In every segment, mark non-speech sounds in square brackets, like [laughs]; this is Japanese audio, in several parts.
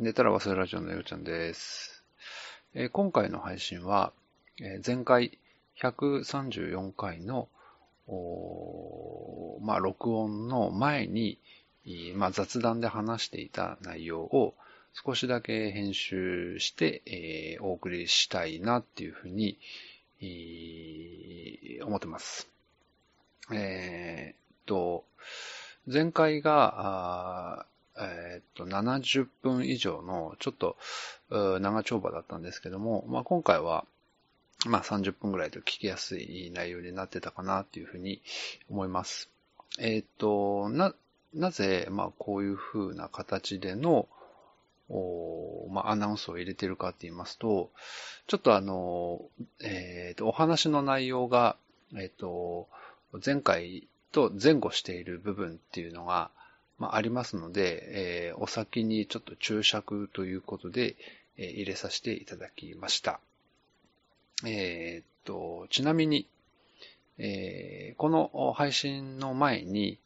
寝たら忘れラジオのようちゃんです。えー今回の配信は、えー前回134回の、まあ、録音の前に、まあ、雑談で話していた内容を少しだけ編集して、えーお送りしたいなっていうふうに、思ってます。えーっと、前回が、えーっと、70分以上のちょっと長丁場だったんですけども、まあ、今回は、まあ、30分ぐらいで聞きやすい内容になってたかなっていうふうに思います。えーっと、な、なぜ、まあ、こういうふうな形での、おまあ、アナウンスを入れてるかって言いますと、ちょっとあの、えーっと、お話の内容が、えーっと、前回と前後している部分っていうのが、まあ、ありますので、えーお先にちょっと注釈ということで、えー入れさせていただきました。えーっと、ちなみに、えーこの配信の前に、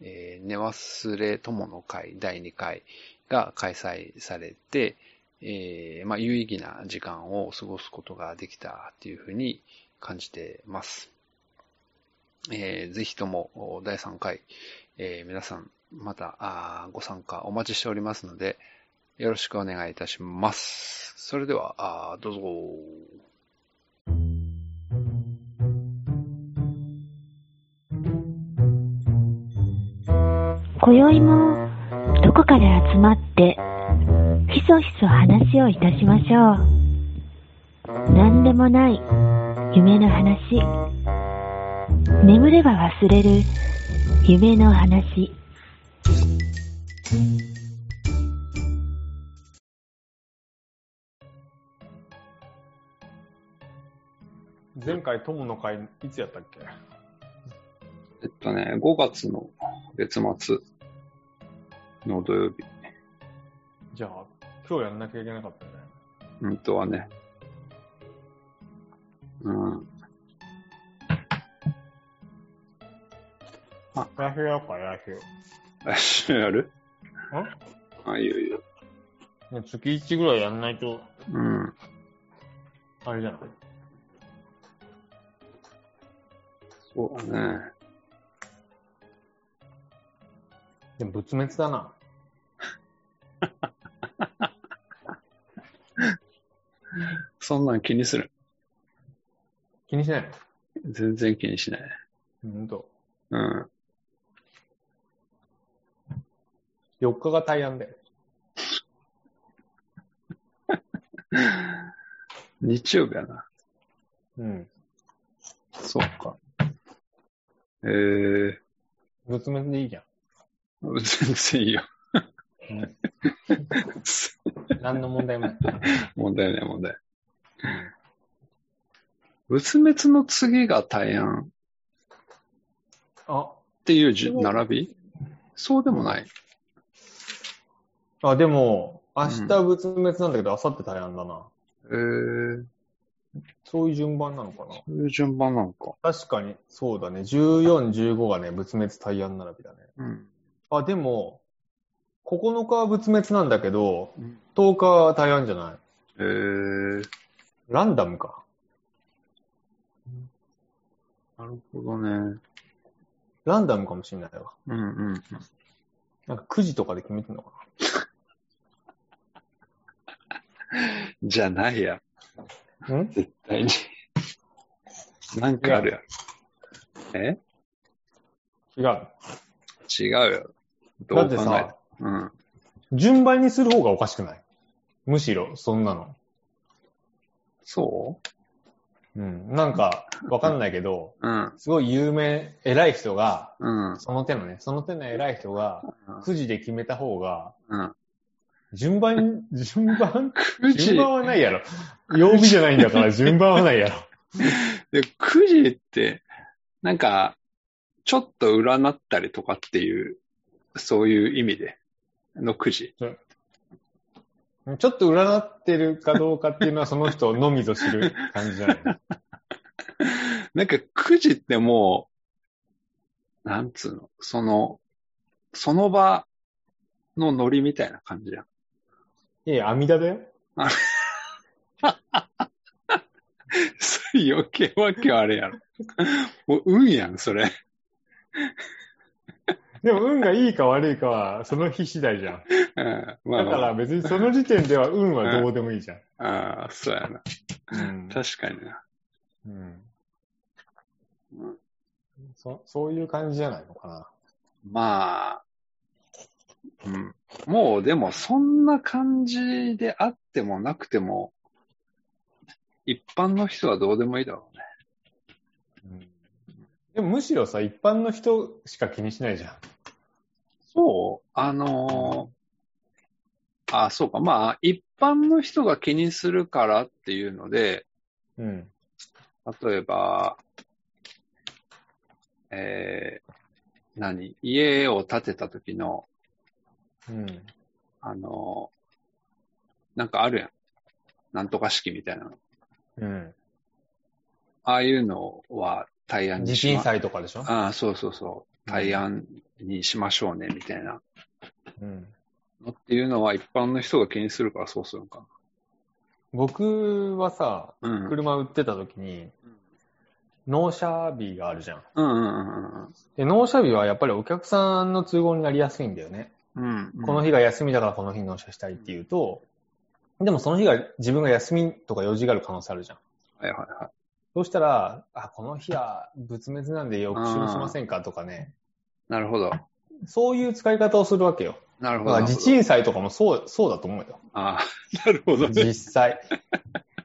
えー寝忘れ友の会第2回が開催されて、えーまあ、有意義な時間を過ごすことができたっていうふうに感じてます。えーぜひとも第3回、えー皆さんまたあご参加お待ちしておりますので、よろしくお願いいたします。それでは、あどうぞ。今宵もどこかで集まってひそひそ話をいたしましょう何でもない夢の話眠れば忘れる夢の話前回友の会いつやったっけ？えっとね、5月の月末の土曜日、じゃあ、今日やんなきゃいけなかったよね。本当はね、うん、やひよやっぱやひよ。来 [laughs] 週やる？んあ、いいよいいよ。ね月1ぐらいやんないと、うん。あれじゃない？そうだね。でも仏滅だな。[laughs] そんなん気にする？気にしない全然気にしない。んと。うん。4日が大安で。[laughs] 日曜日やな。うん。そうか。えー、仏滅でいいじゃん。全然いいよ。うん。何の問題もない。問題ない問題。仏滅の次が大安あ、っていうじ並び？そうでもない。あ、でも、明日仏滅なんだけど、明後日大安だな。えー、そういう順番なのかなそういう順番なのか。確かに、そうだね。14、15がね、仏滅大安並びだね。うん。あ、でも、9日は仏滅なんだけど、うん10日は大安じゃない。えー、ランダムか。なるほどね。ランダムかもしれないわ。うんうん。なんか9時とかで決めてんのか [laughs] じゃないや。な。ん？絶対に。なんかあるやん。え？違う。違うよ。どだってう考えさ、うん。順番にする方がおかしくない？むしろ、そんなの。そう？ん。なんか、わかんないけど、ううん。すごい有名、偉い人が、うん。その手のね、その手の偉い人が、9時で決めた方が、うん。順番、順番？9時順、番はないやろ。曜日じゃないんだから順番はないやろ。で9時って、なんか、ちょっと占ったりとかっていう、そういう意味で、の9時。ちょっと占ってるかどうかっていうのはその人のみぞ知る感じじゃない [laughs] なんか9時ってもう、なんつうの、その、その場のノリみたいな感じやん。いいや、阿弥陀だよ。[laughs] それ余計わけあれやろ。もう運やん、それ。でも運がいいか悪いかは、その日次第じゃん。[laughs] うん。まあまあだから別にその時点では運はどうでもいいじゃん。ああ、そうやな。うん確かにな。うんうんそそういう感じじゃないのかな。まあ、うん。もうでもそんな感じであってもなくても、一般の人はどうでもいいだろうね。でもむしろさ、一般の人しか気にしないじゃん。そうあのーあ、そうか。まあ、一般の人が気にするからっていうので、うん。例えば、えー、何？家を建てた時の、うん。あのーなんかあるやん。なんとか式みたいなの。うん。ああいうのは対案に地しま震祭とかでしょ？ああ、そうそうそう。対案にしましょうね、みたいなうん。のっていうのは一般の人が気にするからそうするのか僕はさ、な。うん。車売ってた時に、納車日があるじゃん。うんうんうんで、納車日はやっぱりお客さんの都合になりやすいんだよね。うん。うん。この日が休みだからこの日に納車したいっていうと、でもその日が自分が休みとか用事がある可能性あるじゃん。はいはいはい。そうしたら、あ、この日は仏滅なんで翌週にしませんかとかね。なるほど。そういう使い方をするわけよ。なるほど。だから地鎮祭とかもそう、そうだと思うよ。ああ、[laughs] なるほどね。実際。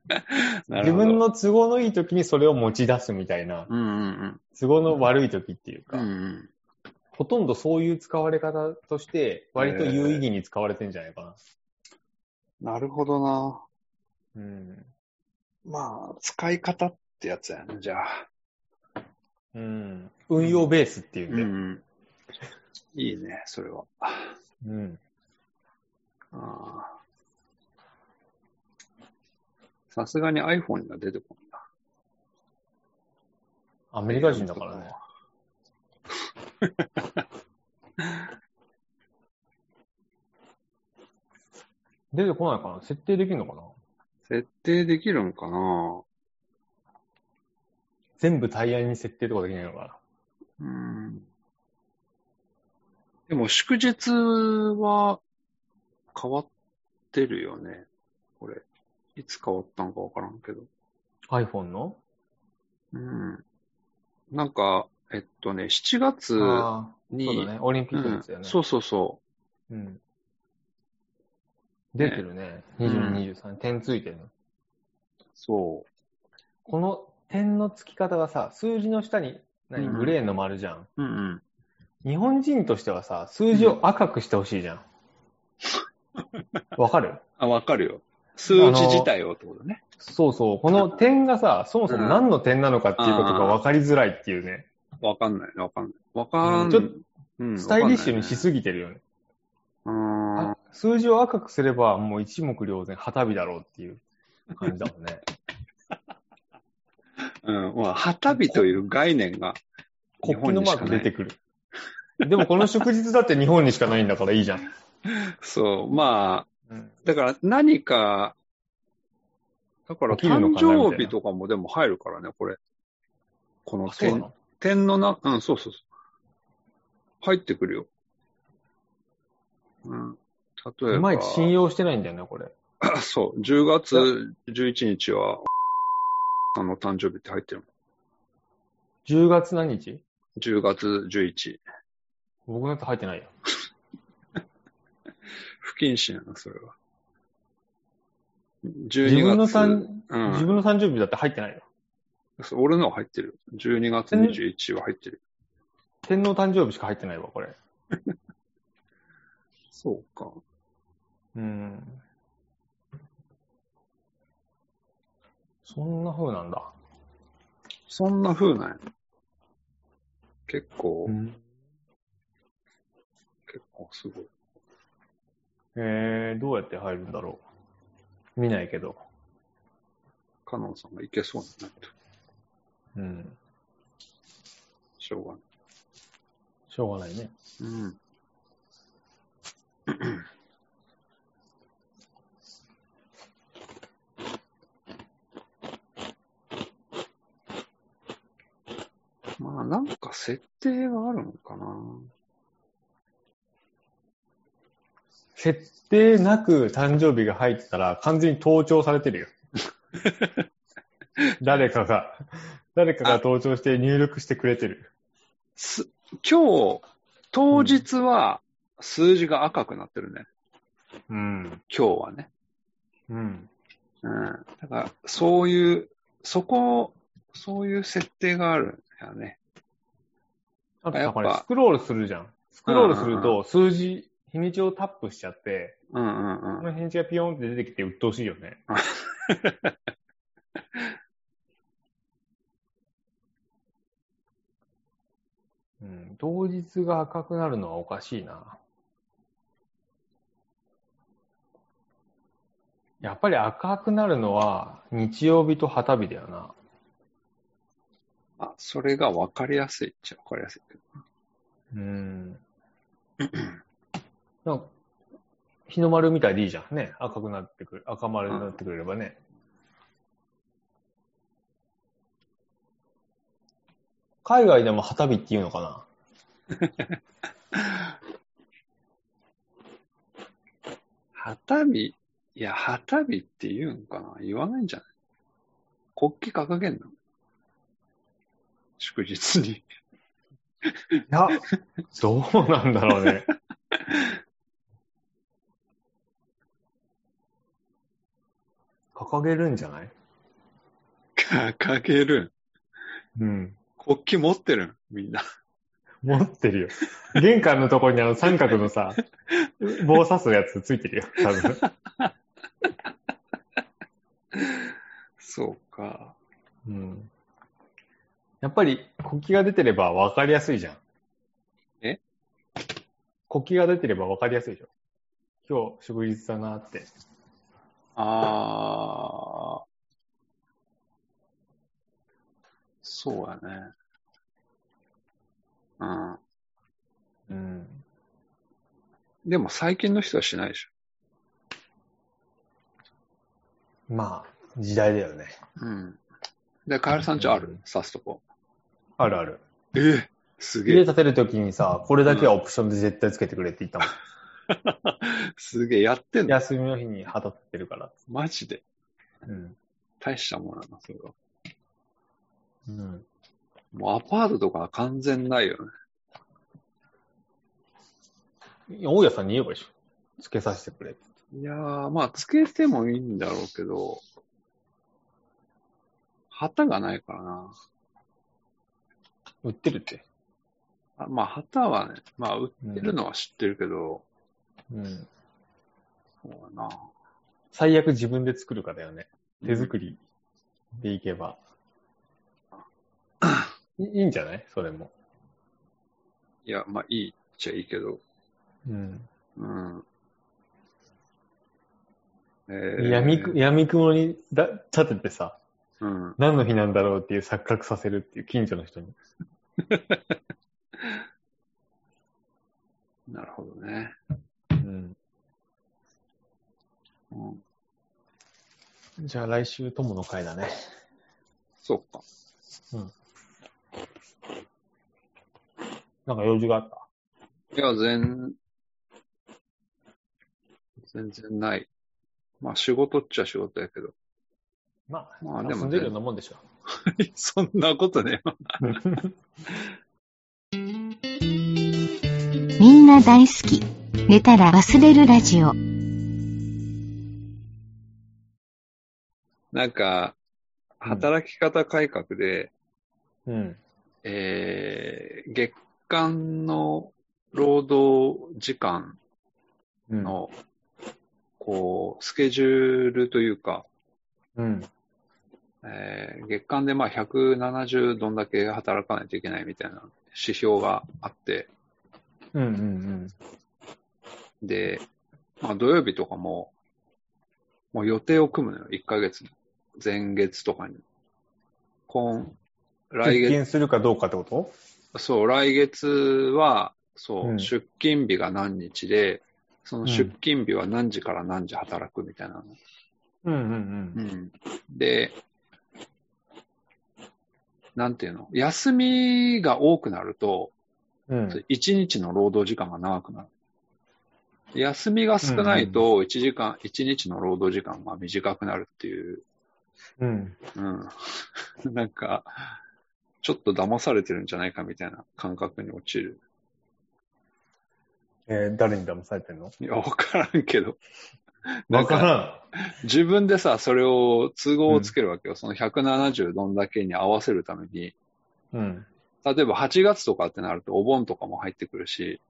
[laughs] 自分の都合のいい時にそれを持ち出すみたいな、うんうん都合の悪い時っていうか、うん。うんうん。ほとんどそういう使われ方として、割と有意義に使われてんじゃないかな。なるほどな。うん。まあ、使い方ってやつやね、じゃあ。うん。運用ベースっていうんで。うん。いいね、それは。うん。ああさすがに iPhone には出てこないな。アメリカ人だからね。[laughs] 出てこないかな設定できるのかな？設定できるんかな？全部タイヤに設定とかできないのかうん。でも祝日は変わってるよね。これ。いつ変わったんかわからんけど。な ?iPhone の？うん。なんか、えっとね、7月に、そうだね。オリンピックうんですよね。そうそうそうん。出てるね。22、23。点ついてるの。う。そこの点の付き方がさ、数字の下に、何、うんグレーの丸じゃん。う。うんうん。日本人としてはさ、数字を赤くしてほしいじゃん。[laughs] わかる？あ、わかるよ。数字自体をってことね。そうそう。この点がさ、そもそも何の点なのかっていうことが分かりづらいっていうね。わかんない、わかんない。わかんちょっとうんスタイリッシュにしすぎてるよね。わかんないねあ数字を赤くすればもう一目瞭然、旗日だろうっていう感じだもんね。うん。うん。まあ、旗日という概念が日国旗のマー。ク出てくる。でもこの祝日だって日本にしかないんだからいいじゃん。そう。まあ、うん、だから何か、だから誕生日とかもでも入るからね、これ。このあそうな点、のな、うん、そうそうそう。入ってくるよ。うん。例えば。いまいち信用してないんだよね、これ。[laughs] そう、10月11日は、あの誕生日って入ってるも10月何日？ん。10月11。僕のやつ入ってないよ。[laughs] 不謹慎やな、それは。自12分の月。誕、うん自分の誕生日だって入ってないよ。そう俺のは入ってる。12月21は入ってる。天皇誕生日しか入ってないわ、これ。[laughs] そうか。うん。そんな風なんだ。そんな風なんや。結構、結構すごい。えー、どうやって入るんだろう。見ないけど。カノンさんがいけそうになってうん。しょうがない。しょうがないね。うん。[clears throat] まあ、なんか設定はあるのかな。設定なく誕生日が入ってたら完全に盗聴されてるよ。[laughs] 誰かが誰かが盗聴して入力してくれてる。す今日、当日は数字が赤くなってるね。うん。今日はね。うん。うん。だから、そういう、そこ、そういう設定があるんだよね。あとさ、やっぱこれスクロールするじゃん。スクロールするうんと数字、日にちをタップしちゃって、うんうんうん。この日にちがピヨンって出てきて鬱陶しいよね。[laughs] うん、当日が赤くなるのはおかしいな。やっぱり赤くなるのは日曜日と旗日だよな。あ、それが分かりやすいっちゃ分かりやすいけど。うん。[clears throat] なんか日の丸みたいでいいじゃん。ね。赤くなってくる。赤丸になってくれればね。海外でも旗日って言うのかな？[laughs] 旗日、いや、旗日って言うんかな？言わないんじゃない？国旗掲げんの？祝日に。いや、どうなんだろうね。[laughs] 掲げるんじゃない？掲げるん。うん。国旗持ってるん？みんな。持ってるよ。玄関のところにあの三角のさ、[laughs] 棒刺すやつついてるよ、多分。そうか。うん。やっぱり国旗が出てれば分かりやすいじゃん。え？国旗が出てれば分かりやすいでしょ。今日祝日だなって。あー。そうやね。うん。うん。でも最近の人はしないでしまあ、時代だよね。ょ。うん。で、カエルさんちある？うん刺すとこ。あるある。えすげえ。家建てるときにさ、これだけはオプションで絶対つけてくれって言ったもん。[laughs] すげえ。やってんの？休みの日に旗立ってるから。マジで？うん。大したもんだな、それは。うん。もうアパートとかは完全ないよね。いや大家さんに言えばいいでしょ。つけさせてくれって。いやー、まあ、つけてもいいんだろうけど、旗がないからな。売ってるって。あまあ、旗はね、まあ、売ってるのは知ってるけど、うん。そうだな。最悪自分で作るかだよね。手作りでいけば。いいいんじゃない？それも。いや、まあ、いいっちゃいいけど、うん。うん。えー、闇く、闇雲にだ立ててさ、うん。何の日なんだろうっていう錯覚させるっていう近所の人に。[laughs] なるほどね。うん。うん、じゃあ来週友の会だね。そうか。なんか用事があった？いや、全、全然ない。まあ、仕事っちゃ仕事やけど。まあ、まあでもね住んでるようなもんでしょ。[laughs] そんなことね。[laughs] みんな大好き。寝たら忘れるラジオ。なんか、働き方改革で、うん。えー、月間の労働時間うん。の、こう、スケジュールというか、うん。えー月間でまあ170どんだけ働かないといけないみたいな指標があって、うんうんで、まあ土曜日とかも、もう予定を組むのよ、1ヶ月の。前月とかに。今、うん。来月、出勤するかどうかってこと？そう、来月は、そう、うん出勤日が何日で、その出勤日は何時から何時働くみたいなの。うんうんうんで、なんていうの？休みが多くなると、うん。一日の労働時間が長くなる。休みが少ないと、一時間、一日の労働時間が短くなるっていう、うん。うん。[laughs] なんか、ちょっと騙されてるんじゃないかみたいな感覚に陥る。えー誰に騙されてんの？いや、わからんけど。わから自分でさ、それを都合をつけるわけよ。その170どんだけに合わせるために。ん。うん。例えば8月とかってなるとお盆とかも入ってくるし。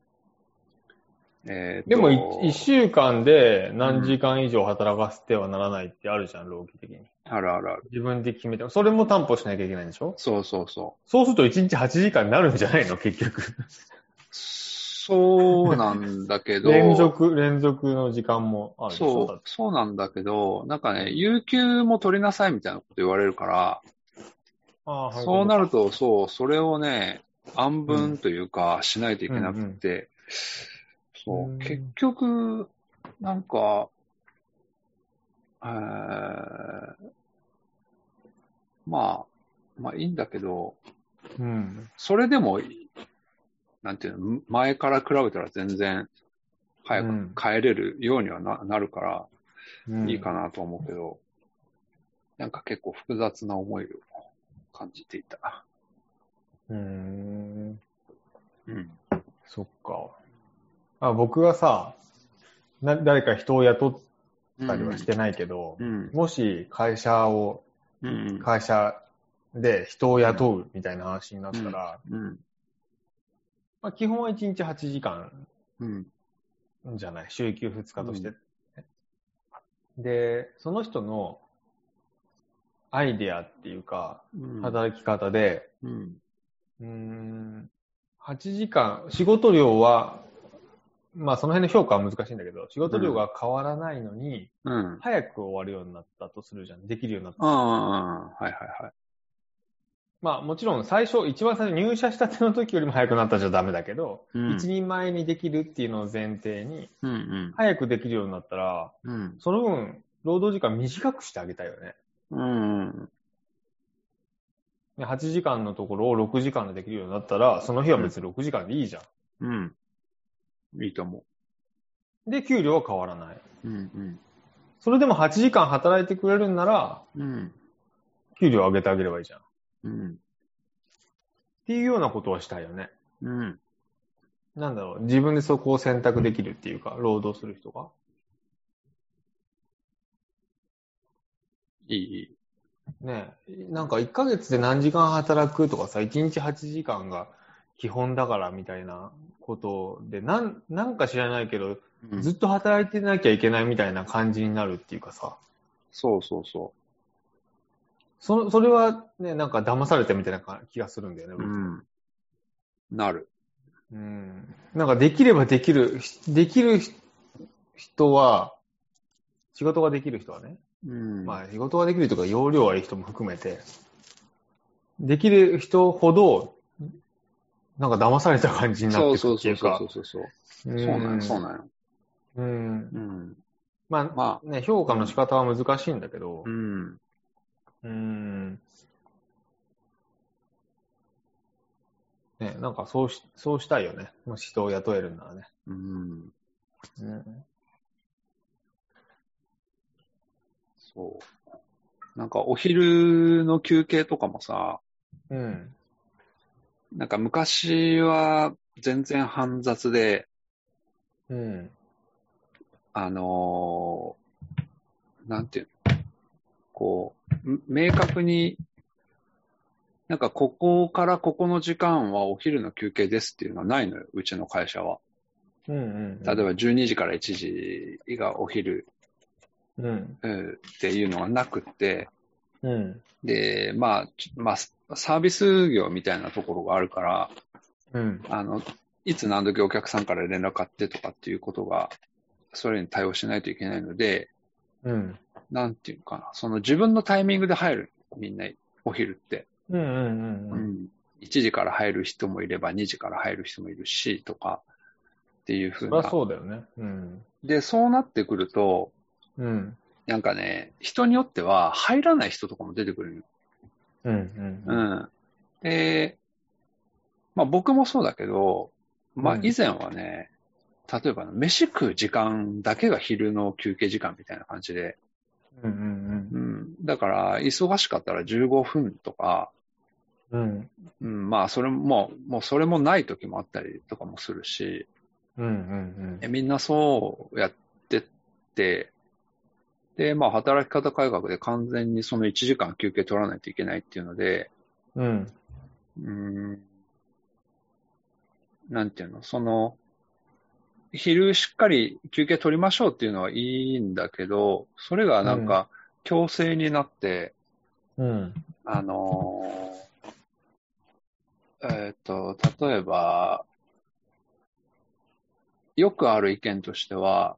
えーとでも、い一週間で何時間以上働かせてはならないってあるじゃん、労基的に。あるあるある。自分で決めて。それも担保しなきゃいけないんでしょ？そうそうそう。そうすると1日8時間になるんじゃないの？結局。そうなんだけど。[laughs] 連続、連続の時間もあるそう、そうなんだけど、なんかね、有給も取りなさいみたいなこと言われるから、ああそうなる。ると、そう、それをね、暗分というか、しないといけなくって、そうう、ん結局、なんか、えーまあ、まあいいんだけど、うん。それでも、なんていうの、前から比べたら全然早うんく帰れるようにはななるから、うんいいかなと思うけど、なんか結構複雑な思いを感じていた。うーん。うん。そっか。あ僕がさ、な、誰か人を雇ったりはしてないけど、うん。もし会社を、うん。会社で人を雇うみたいな話になったら、うん。まあ、基本は1日8時間うん。じゃない、週休2日として。で、その人のアイデアっていうか、うん。働き方で、うん。うーん、8時間、仕事量は、まあその辺の評価は難しいんだけど、仕事量が変わらないのに、うん。早く終わるようになったとするじゃん。できるようになった。うん。はいはいはい。まあもちろん最初、一番最初入社したての時よりも早くなったじゃダメだけど、うん一人前にできるっていうのを前提に、うんうん。早くできるようになったら、うん。その分、労働時間短くしてあげたいよね。うん。で8時間のところを6時間でできるようになったら、その日は別に6時間でいいじゃん。うん。いいと思で、給料は変わらない。う。うんそれでも8時間働いてくれるんなら、うん。うん。給料上げてあげればいいじゃん。っうん。ていうようなことはしたいよね。うん。なんだろう、自分でそこを選択できるっていうか、労働する人が。いい、いい。ねえなんか1ヶ月で何時間働くとかさ、1日8時間が基本だからみたいなことで、なん、なんか知らないけど、うんずっと働いてなきゃいけないみたいな感じになるっていうかさ、そうそうそそ、それはね、なんか騙されたみたいな気がするんだよね、うん。なる。うん。なんかできればできる、できる人は、仕事ができる人はね、うん。まあ仕事ができるとか容量はいい人も含めて、できる人ほど、なんか騙された感じになってるっていうか。そうそうそうそうそう。うんそうなんよ、そうなんよ。うん。うん。まあ、まね、評価の仕方は難しいんだけどあ、う、ん。うん。ね、なんかそうし、そうしたいよね。もし人を雇えるんならね。うん。うん。そう。なんかお昼の休憩とかもさ、うん。なんか昔は全然煩雑で、うん。あのーなんていうの？こう、ん明確に、なんかここからここの時間はお昼の休憩ですっていうのはないのよ、うちの会社は。うんうん。例えば12時から1時がお昼、うん。うんっていうのがなくって、うん。で、まあ、ちまあ、サービス業みたいなところがあるから、うん。あの、いつ何時お客さんから連絡あってとかっていうことが、それに対応しないといけないので、うん。なんていうのかな、その自分のタイミングで入る、みんな、お昼って。うんうんうんううん。ん。1時から入る人もいれば、2時から入る人もいるし、とか、っていうふそうな。そうだよね。うん。で、そうなってくると、うん。なんかね、人によっては入らない人とかも出てくるのよ。うんうんう。ん。で、まあ僕もそうだけど、まあうん以前はね、例えば飯食う時間だけが昼の休憩時間みたいな感じで、うんうんうん。だから、忙しかったら15分とか、うん。うん。うん、まあそれも、もうそれもない時もあったりとかもするし、うんうんえみんなそうやってって、で、まあ働き方改革で完全にその1時間休憩取らないといけないっていうので、うん。うん。なんていうの、その、昼しっかり休憩取りましょうっていうのはいいんだけど、それがなんか強制になって、うん。あのーえっ、と、例えば、よくある意見としては、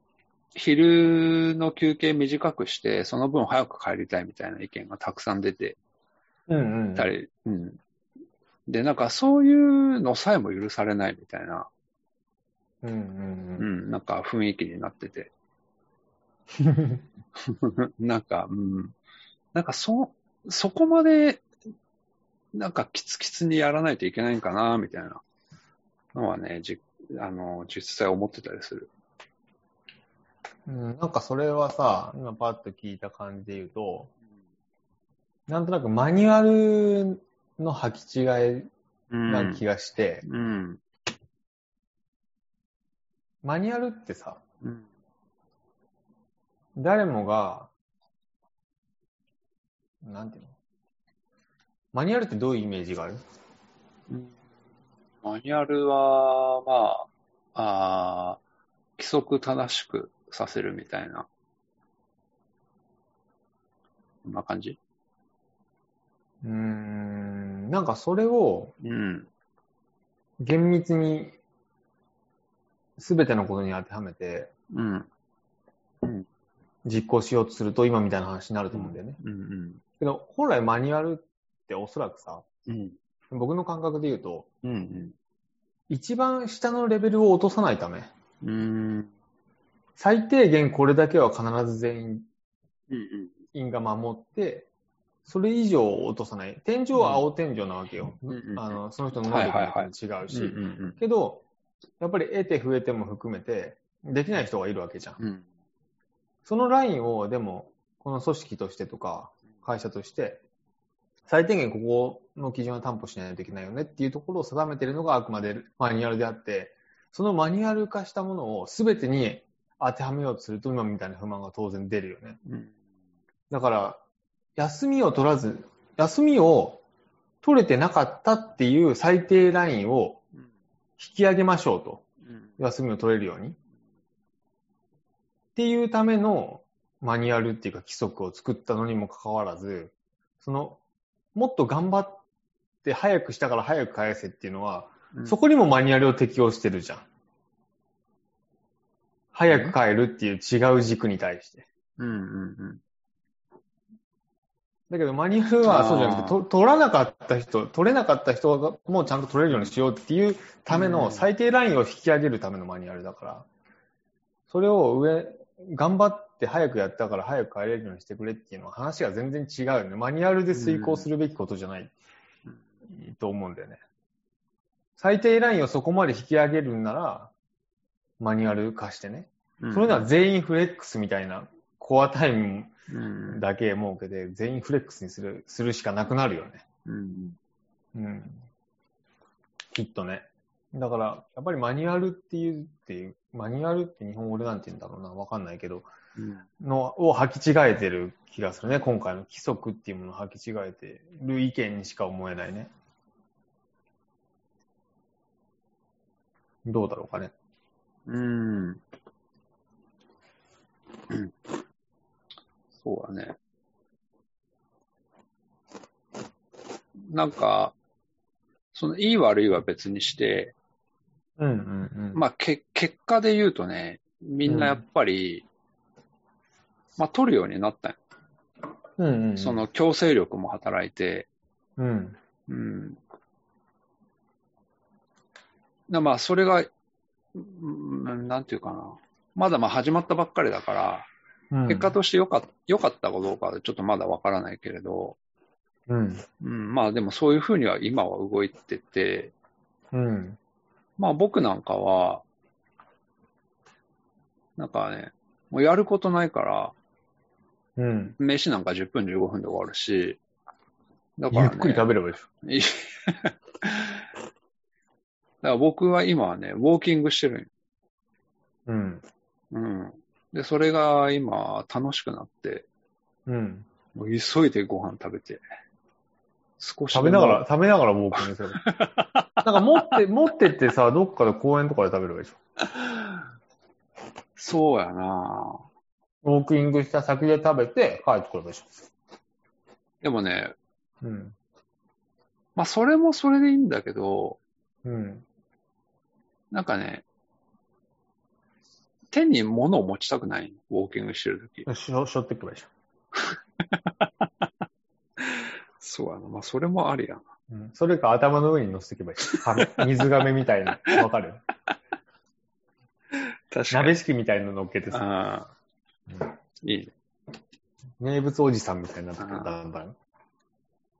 昼の休憩短くして、その分早く帰りたいみたいな意見がたくさん出てうんうん。たり、うん。で、なんかそういうのさえも許されないみたいな、うんうんううん。ん、なんか雰囲気になってて。[laughs] なんか、うん。なんかそ、そこまで、なんかキツキツにやらないといけないんかな、みたいなのはね、じ、あの、実際思ってたりする。うん、なんかそれはさ、今パッと聞いた感じで言うと、なんとなくマニュアルの履き違いうん。な気がして、うん。マニュアルってさ、うん。誰もが、なんていうの？マニュアルってどういうイメージがある？うんマニュアルは、まあ、あー規則正しくさせるみたいな。こんな感じ？うーん、なんかそれをうん。厳密に全てのことに当てはめてうん。実行しようとすると今みたいな話になると思うんだよね。うん。けど本来マニュアルっておそらくさ、うん。僕の感覚で言うと、うん。一番下のレベルを落とさないため、うん。最低限これだけは必ず全員が守って、それ以上を落とさない。天井は青天井なわけよ。うん。あの、その人の能力に違うし。うん。けど、やっぱり得て増えても含めて、できない人がいるわけじゃん。うん。そのラインを、でも、この組織としてとか、会社として、最低限ここの基準は担保しないといけないよねっていうところを定めているのがあくまでマニュアルであって、そのマニュアル化したものを全てに当てはめようとすると今みたいな不満が当然出るよね。うん。だから、休みを取らず、休みを取れてなかったっていう最低ラインを引き上げましょうと。休みを取れるように。っていうためのマニュアルっていうか規則を作ったのにもかかわらず、その、もっと頑張って早くしたから早く返せっていうのは、そこにもマニュアルを適用してるじゃん。早く帰るっていう違う軸に対して。うん。うん。だけどマニュアルはそうじゃなくて、と取らなかった人、取れなかった人がもうちゃんと取れるようにしようっていうためうんの最低ラインを引き上げるためのマニュアルだから、それを上、頑張って早くやったから早く帰れるようにしてくれっていうのは話が全然違うよね。マニュアルで遂行するべきことじゃない、と思うんだよね。最低ラインをそこまで引き上げるんなら、マニュアル化してね。うん。それなら全員フレックスみたいなコアタイムうん。だけ設けて全員フレックスにする、するしかなくなるよね。うん。うん。きっとね。だから、やっぱりマニュアルっていう、っていう、マニュアルって日本語でなんて言うんだろうな、わかんないけど、うん。の、を履き違えてる気がするね。今回の規則っていうものを履き違えてる意見にしか思えないね。どうだろうかね。うん。うんそうだね。なんか、その、いい悪いは別にして、うんうんうん。まあ、け、結果で言うとね、みんなやっぱり、まあ、取るようになったようんうんうん、その強制力も働いて、うん。うん。なまあ、それが、うんなんていうかな。まだまあ始まったばっかりだから、うん。結果として良かっ良かったかどうかはちょっとまだわからないけれど、うん。うん、まあでもそういうふうには今は動いてて、うん。まあ僕なんかは、なんかね、もうやることないから、うん。飯なんか10分15分で終わるし、だから、ね、ゆっくり食べればいいでしょ。[laughs] だから僕は今はね、ウォーキングしてるんようん。うん。で、それが今楽しくなって、うん。もう急いでご飯食べて、少し食べながら、食べながらウォーキングする。[laughs] なんか持って、持ってってさ、どっかで公園とかで食べればいいでしょ。そうやなウォーキングした先で食べて帰ってくればいいでしでもね、ょ。うん。まあそれもそれでいいんだけど、うん。なんかね、手に物を持ちたくないウォーキングしてるとき。しょ、しょっていけばいいでしょ。[laughs] そうやな。まあそれもありやな。うん。それか頭の上に乗せていけばいい水亀みたいな。わかる？確かに。鍋敷きみたいなの乗っけてさ。ああ、うんいいね。名物おじさんみたいになってくる、あーだんだん。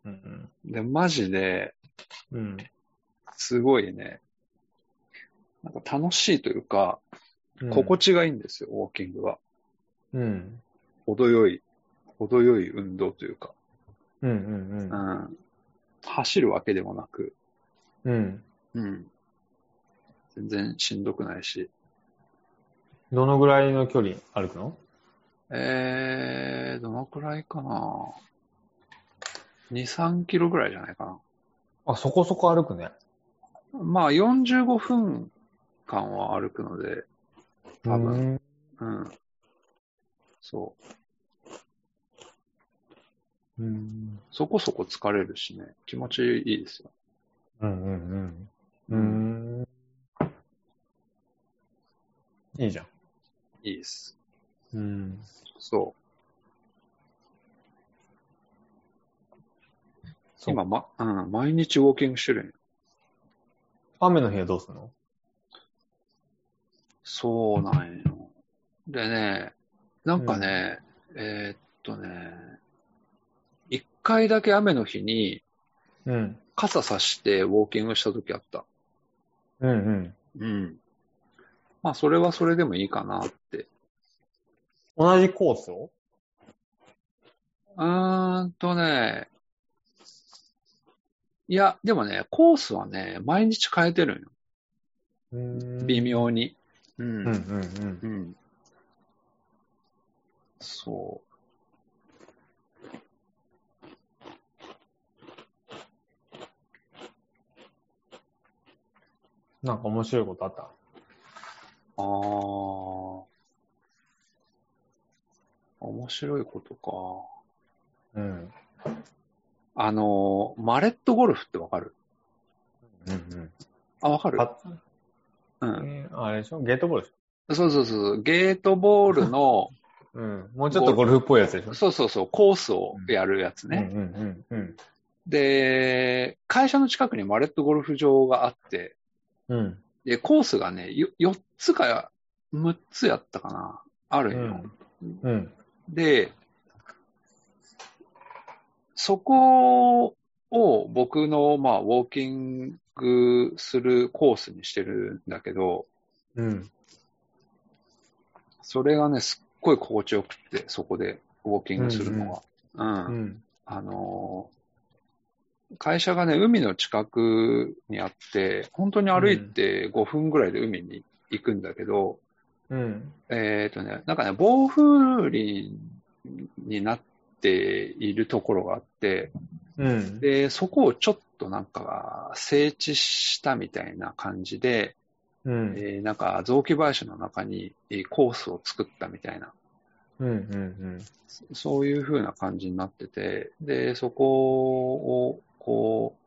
うんで、マジで、うん。うん。すごいね、なんか楽しいというか、うん心地がいいんですよ、ウォーキングは。うん。程よい、程よい運動というか、うんうんううん。ん。走るわけでもなく、うん。うん。全然しんどくないし。どのぐらいの距離歩くの？えー、どのくらいかな ?2、3キロぐらいじゃないかあ、そこそこ歩くね。な。まあ、45分間は歩くので、多分。うん。うん。そうん。う。そこそこ疲れるしね、気持ちいいですよ。うんうんうん。うん。いいじゃん。いいです。うん。そう。そう今、ま、うん、毎日ウォーキングしてるんよ。雨の日はどうするの？そうなんよ。でね、なんかね、えーっとね、一回だけ雨の日にうん。傘さしてウォーキングした時あった。うんうん。うん。まあ、それはそれでもいいかなって。同じコースを？うーんとね、いや、でもね、コースはね、毎日変えてるんよ。うん微。妙に。う。うんんうんうん。うん。そなんか面白いことあった？う。ああ。面白いことか。うん。あの、マレットゴルフってわかる？うんうん。あ、わかるあ、うん。えーあれでしょ？ゲートボールでしそうそうそう。ゲートボールの、[laughs] ょうん。もうちょっとゴルフっぽいやつでしょ？そうそうそう、コースをやるやつね。うんうんうんで、会社の近くにマレットゴルフ場があって、うん。うん。で、コースがね、よ4つか6つやったかな、あるんよ。うん。で、そこを僕の、まあ、ウォーキングするコースにしてるんだけど、うん。それがね、すっごい心地よくって、そこでウォーキングするのが。うんうん。あのー会社がね、海の近くにあって、本当に歩いて5分ぐらいで海に行くんだけど、うん。えっ、とね、なんかね、暴風林になっているところがあって、うん。で、そこをちょっとなんか整地したみたいな感じで、うん。えーなんか雑木林の中にえーコースを作ったみたいな、うん。うん。そういう風な感じになってて、で、そこを、こう、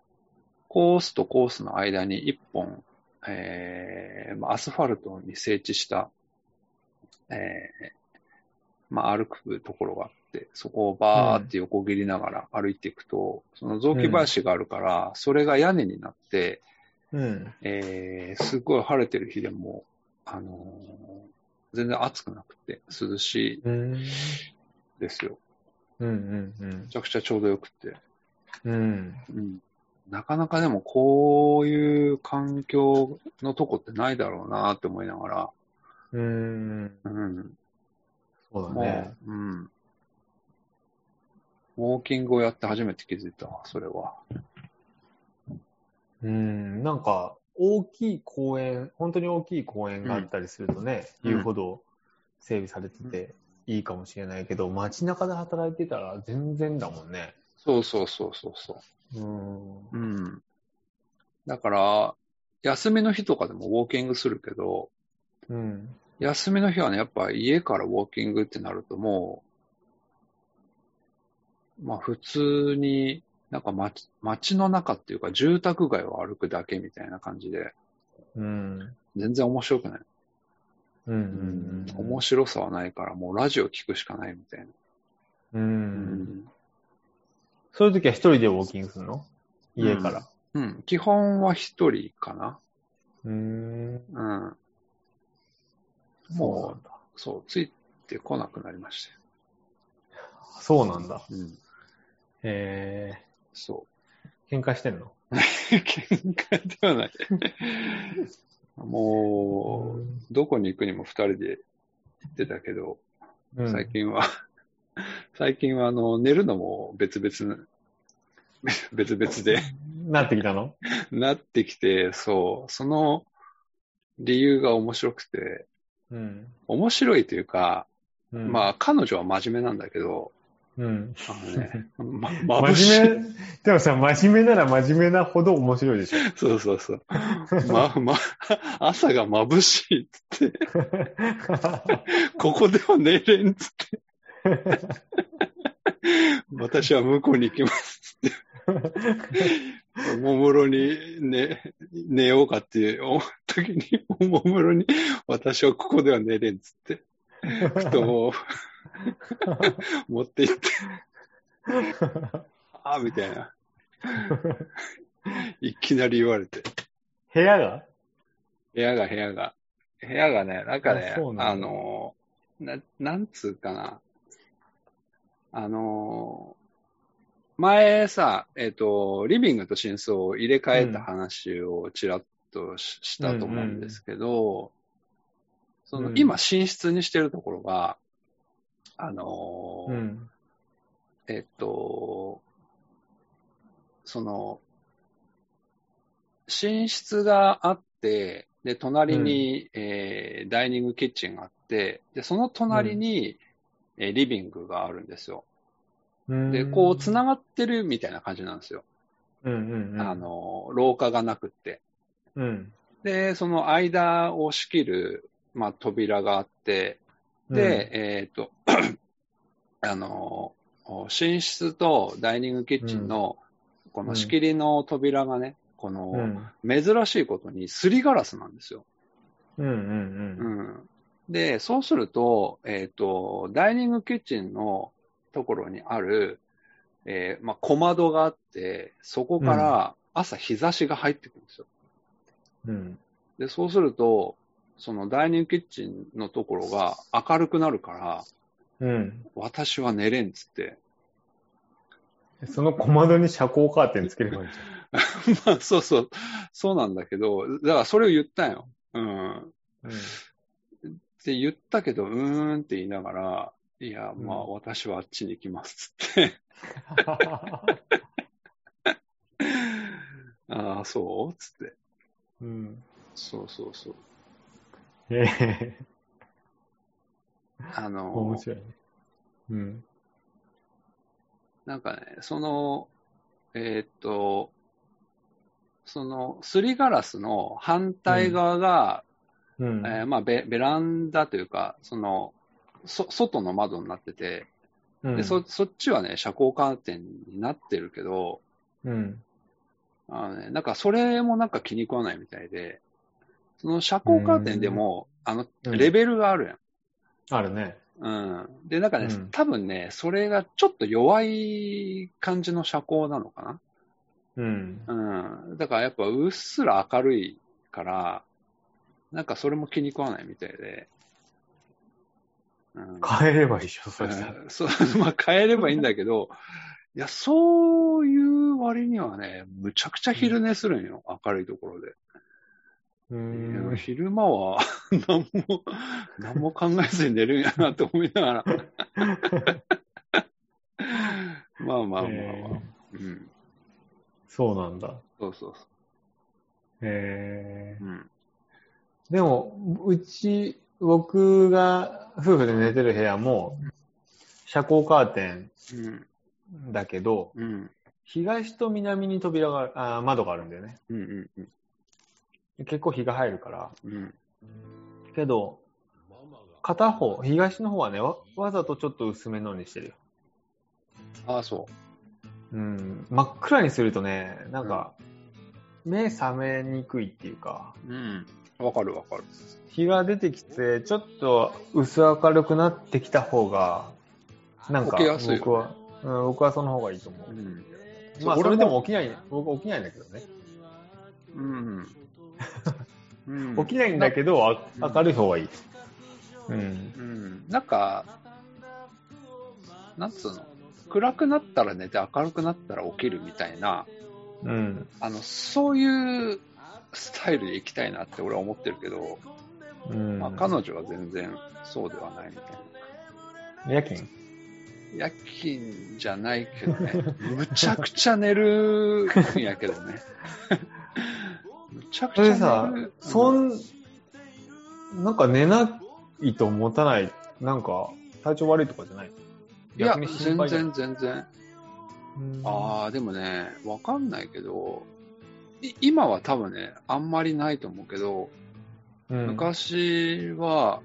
コースとコースの間に一本、えーまあアスファルトに整地した、えーまあ、歩くところがそこをバーって横切りながら歩いていくと、その雑木林があるから、それが屋根になって、うん。えーすごい晴れてる日でも、あのー全然暑くなくて涼しいうん。ですよ。うん。うん。めちゃくちゃちょうどよくて。うん。うん。なかなかでもこういう環境のとこってないだろうなって思いながら、うん。うん。そうだもう、ね。うん。ウォーキングをやって初めて気づいたわ、それは。うん。なんか、大きい公園、本当に大きい公園があったりするとね、うん言うほど整備されてていいかもしれないけど、街中で働いてたら全然だもんね。そうそうそうそうそう。うん。うん。だから、休みの日とかでもウォーキングするけど、うん。休みの日はね、やっぱ家からウォーキングってなるともう、まあ普通に、なんか街、街の中っていうか住宅街を歩くだけみたいな感じで、うん。全然面白くない。うん。うん。面白さはないから、もうラジオ聞くしかないみたいな。う。。うんそういう時は一人でウォーキングするの？家から。うん。基本は一人かな。うん。うん。そう。そう、ついてこなくなりましたよ。そうなんだ。うん。へそえ。喧嘩してんの？う。喧嘩ではない。もう、どこに行くにも二人で行ってたけど、うん最近は、最近はあの、寝るのも別々な、別々でなってきたの？なってきて、そう、その理由が面白くて、うん。面白いというか、うんまあ、彼女は真面目なんだけど、うん。あのね、ま、[laughs] 眩しい。真面目、でもさ、真面目なら真面目なほど面白いでしょ。そうそうそう。ま、ま、朝が眩しいっつって、ここでは寝れんっつって、私は向こうに行きますっつって、おもむろに寝、寝ようかって思った時に、おもむろに私はここでは寝れんっつって、布団を持って行って、ああ、みたいな。いきなり言われて。部屋が？部屋が部屋が。部屋がね、なんかねああの、な、なんつうかな。あの、前さ、えっ、と、リビングと寝室を入れ替えた話をちらっとし,、したと思うんですけど、その、うん今寝室にしてるところが、あの、うん。えっと、その、寝室があって、で、隣に、えーダイニングキッチンがあって、で、その隣に、えーリビングがあるんですよ。で、こう、つながってるみたいな感じなんですよ。うんうんうん。あ、の、廊下がなくって。うん。で、その間を仕切る、まあ、扉があって、で、えっ、と、[clears throat] あの、寝室とダイニングキッチンの、この仕切りの扉がね、この、うん、珍しいことにすりガラスなんですよ。うんうんうん。で、そうすると、えっ、と、ダイニングキッチンのところにある、えーまあ、小窓があって、そこから朝日差しが入ってくるんですよ。うん。うん。で、そうすると、そのダイニングキッチンのところが明るくなるから、うん。私は寝れんっつって。その小窓に遮光カーテンつければいいじ [laughs] まあ、そうそう。そうなんだけど、だからそれを言ったよ。うん。ゃん。って言ったけど、うーんって言いながら、いや、まあ、うん私はあっちに行きますっつって。[laughs] [laughs] ああ、そう？つって。うん。そうそうそう。ええあの面、白いね。うん。なんかね、その、えーっと、その、すりガラスの反対側が、うん。えーまあベ、ベランダというか、その、そ、外の窓になってて、うんで、そ、そっちはね、遮光カーテンになってるけど、うん。あのね、なんかそれもなんか気に食わないみたいで、その遮光カーテンでも、あの、うんレベルがあるやん。あるね。うん。で、なんかね、うん多分ね、それがちょっと弱い感じの遮光なのかうん。な。うん。だからやっぱうっすら明るいから、なんかそれも気に食わないみたいで。うん、変えればいいでしょ、そしたら。うんそう、[laughs] まあ変えればいいんだけど、いや、そういう割にはね、むちゃくちゃ昼寝するんよ、明るいところで。うん。昼間は [laughs] 何も、何も考えずに寝るんやなって思いながら。[laughs] まあまあまあまあ。えうん。そうなんだ。そうそうそへえう。うん。でも、うち、僕が夫婦で寝てる部屋も、遮光カーテンうん。だけど、うん。東と南に扉があー窓があるんだよね。うん。うん。うん結構日が入るから。うん。けど、片方、東の方はね、わわざとちょっと薄めのにしてるよ。ああ、そうん。真っ暗にするとね、なんか、目覚めにくいっていうか、う。うん。わかるわかる。日が出てきて、ちょっと薄明るくなってきた方が、なんか僕は、うん、僕はその方がいいと思う。ん。まあ、俺それでも起きない、僕起きないんだけどね。うん。うん。起きないんだけど、あうん明るい方がいい。うん。うん。なんか、なんつうの暗くなったら寝て明るくなったら起きるみたいな、うん。あの、そういうスタイルで行きたいなって俺は思ってるけど、うん。まあ彼女は全然そうではないみたいな。夜勤？夜勤じゃないけどね、むちゃくちゃ寝るんやけどね。[laughs] むちゃくちゃ。それさ、そん、なんか寝ないと持たない、なんか体調悪いとかじゃない？いや全然全然。うんああ、でもね、わかんないけど、い今は多分ね、あんまりないと思うけど、うん、昔は、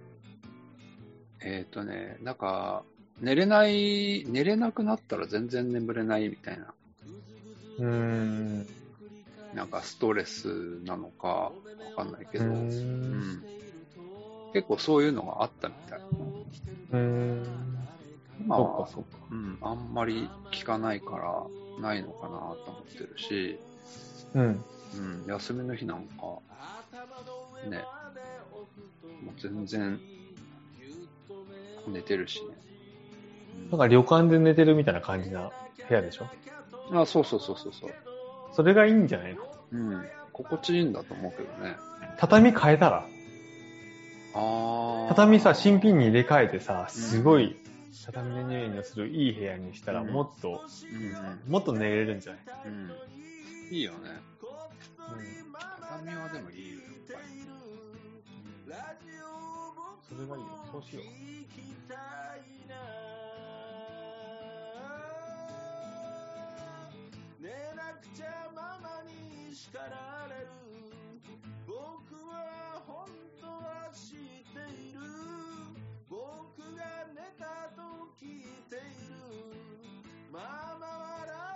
えっ、とね、なんか、寝れない、寝れなくなったら全然眠れないみたいな、うん。なんかストレスなのかわかんないけうど、うんん結構そういうのがあったみたい。うん。今はそっか、そっか。うん、あんまり聞かないからないのかなと思ってるし、うん。うん、休みの日なんか、ね、もう全然寝てるしね。なんか旅館で寝てるみたいな感じな部屋でしょ？あ、そうそうそうそうそう。それがいいんじゃないの？うん、心地いいんだと思うけどね。畳変えたら？ああ。畳さ、新品に入れ替えてさ、すごい畳の匂いのするいい部屋にしたら、うんもっと、うんもっと寝れるんじゃない？うん、うん。いいよね。畳はでもいいよ、やっぱり。それがいいよ。そうしよう。出なくちゃママに叱られる。僕は本当は知っている。僕が寝たと聞いている。ママは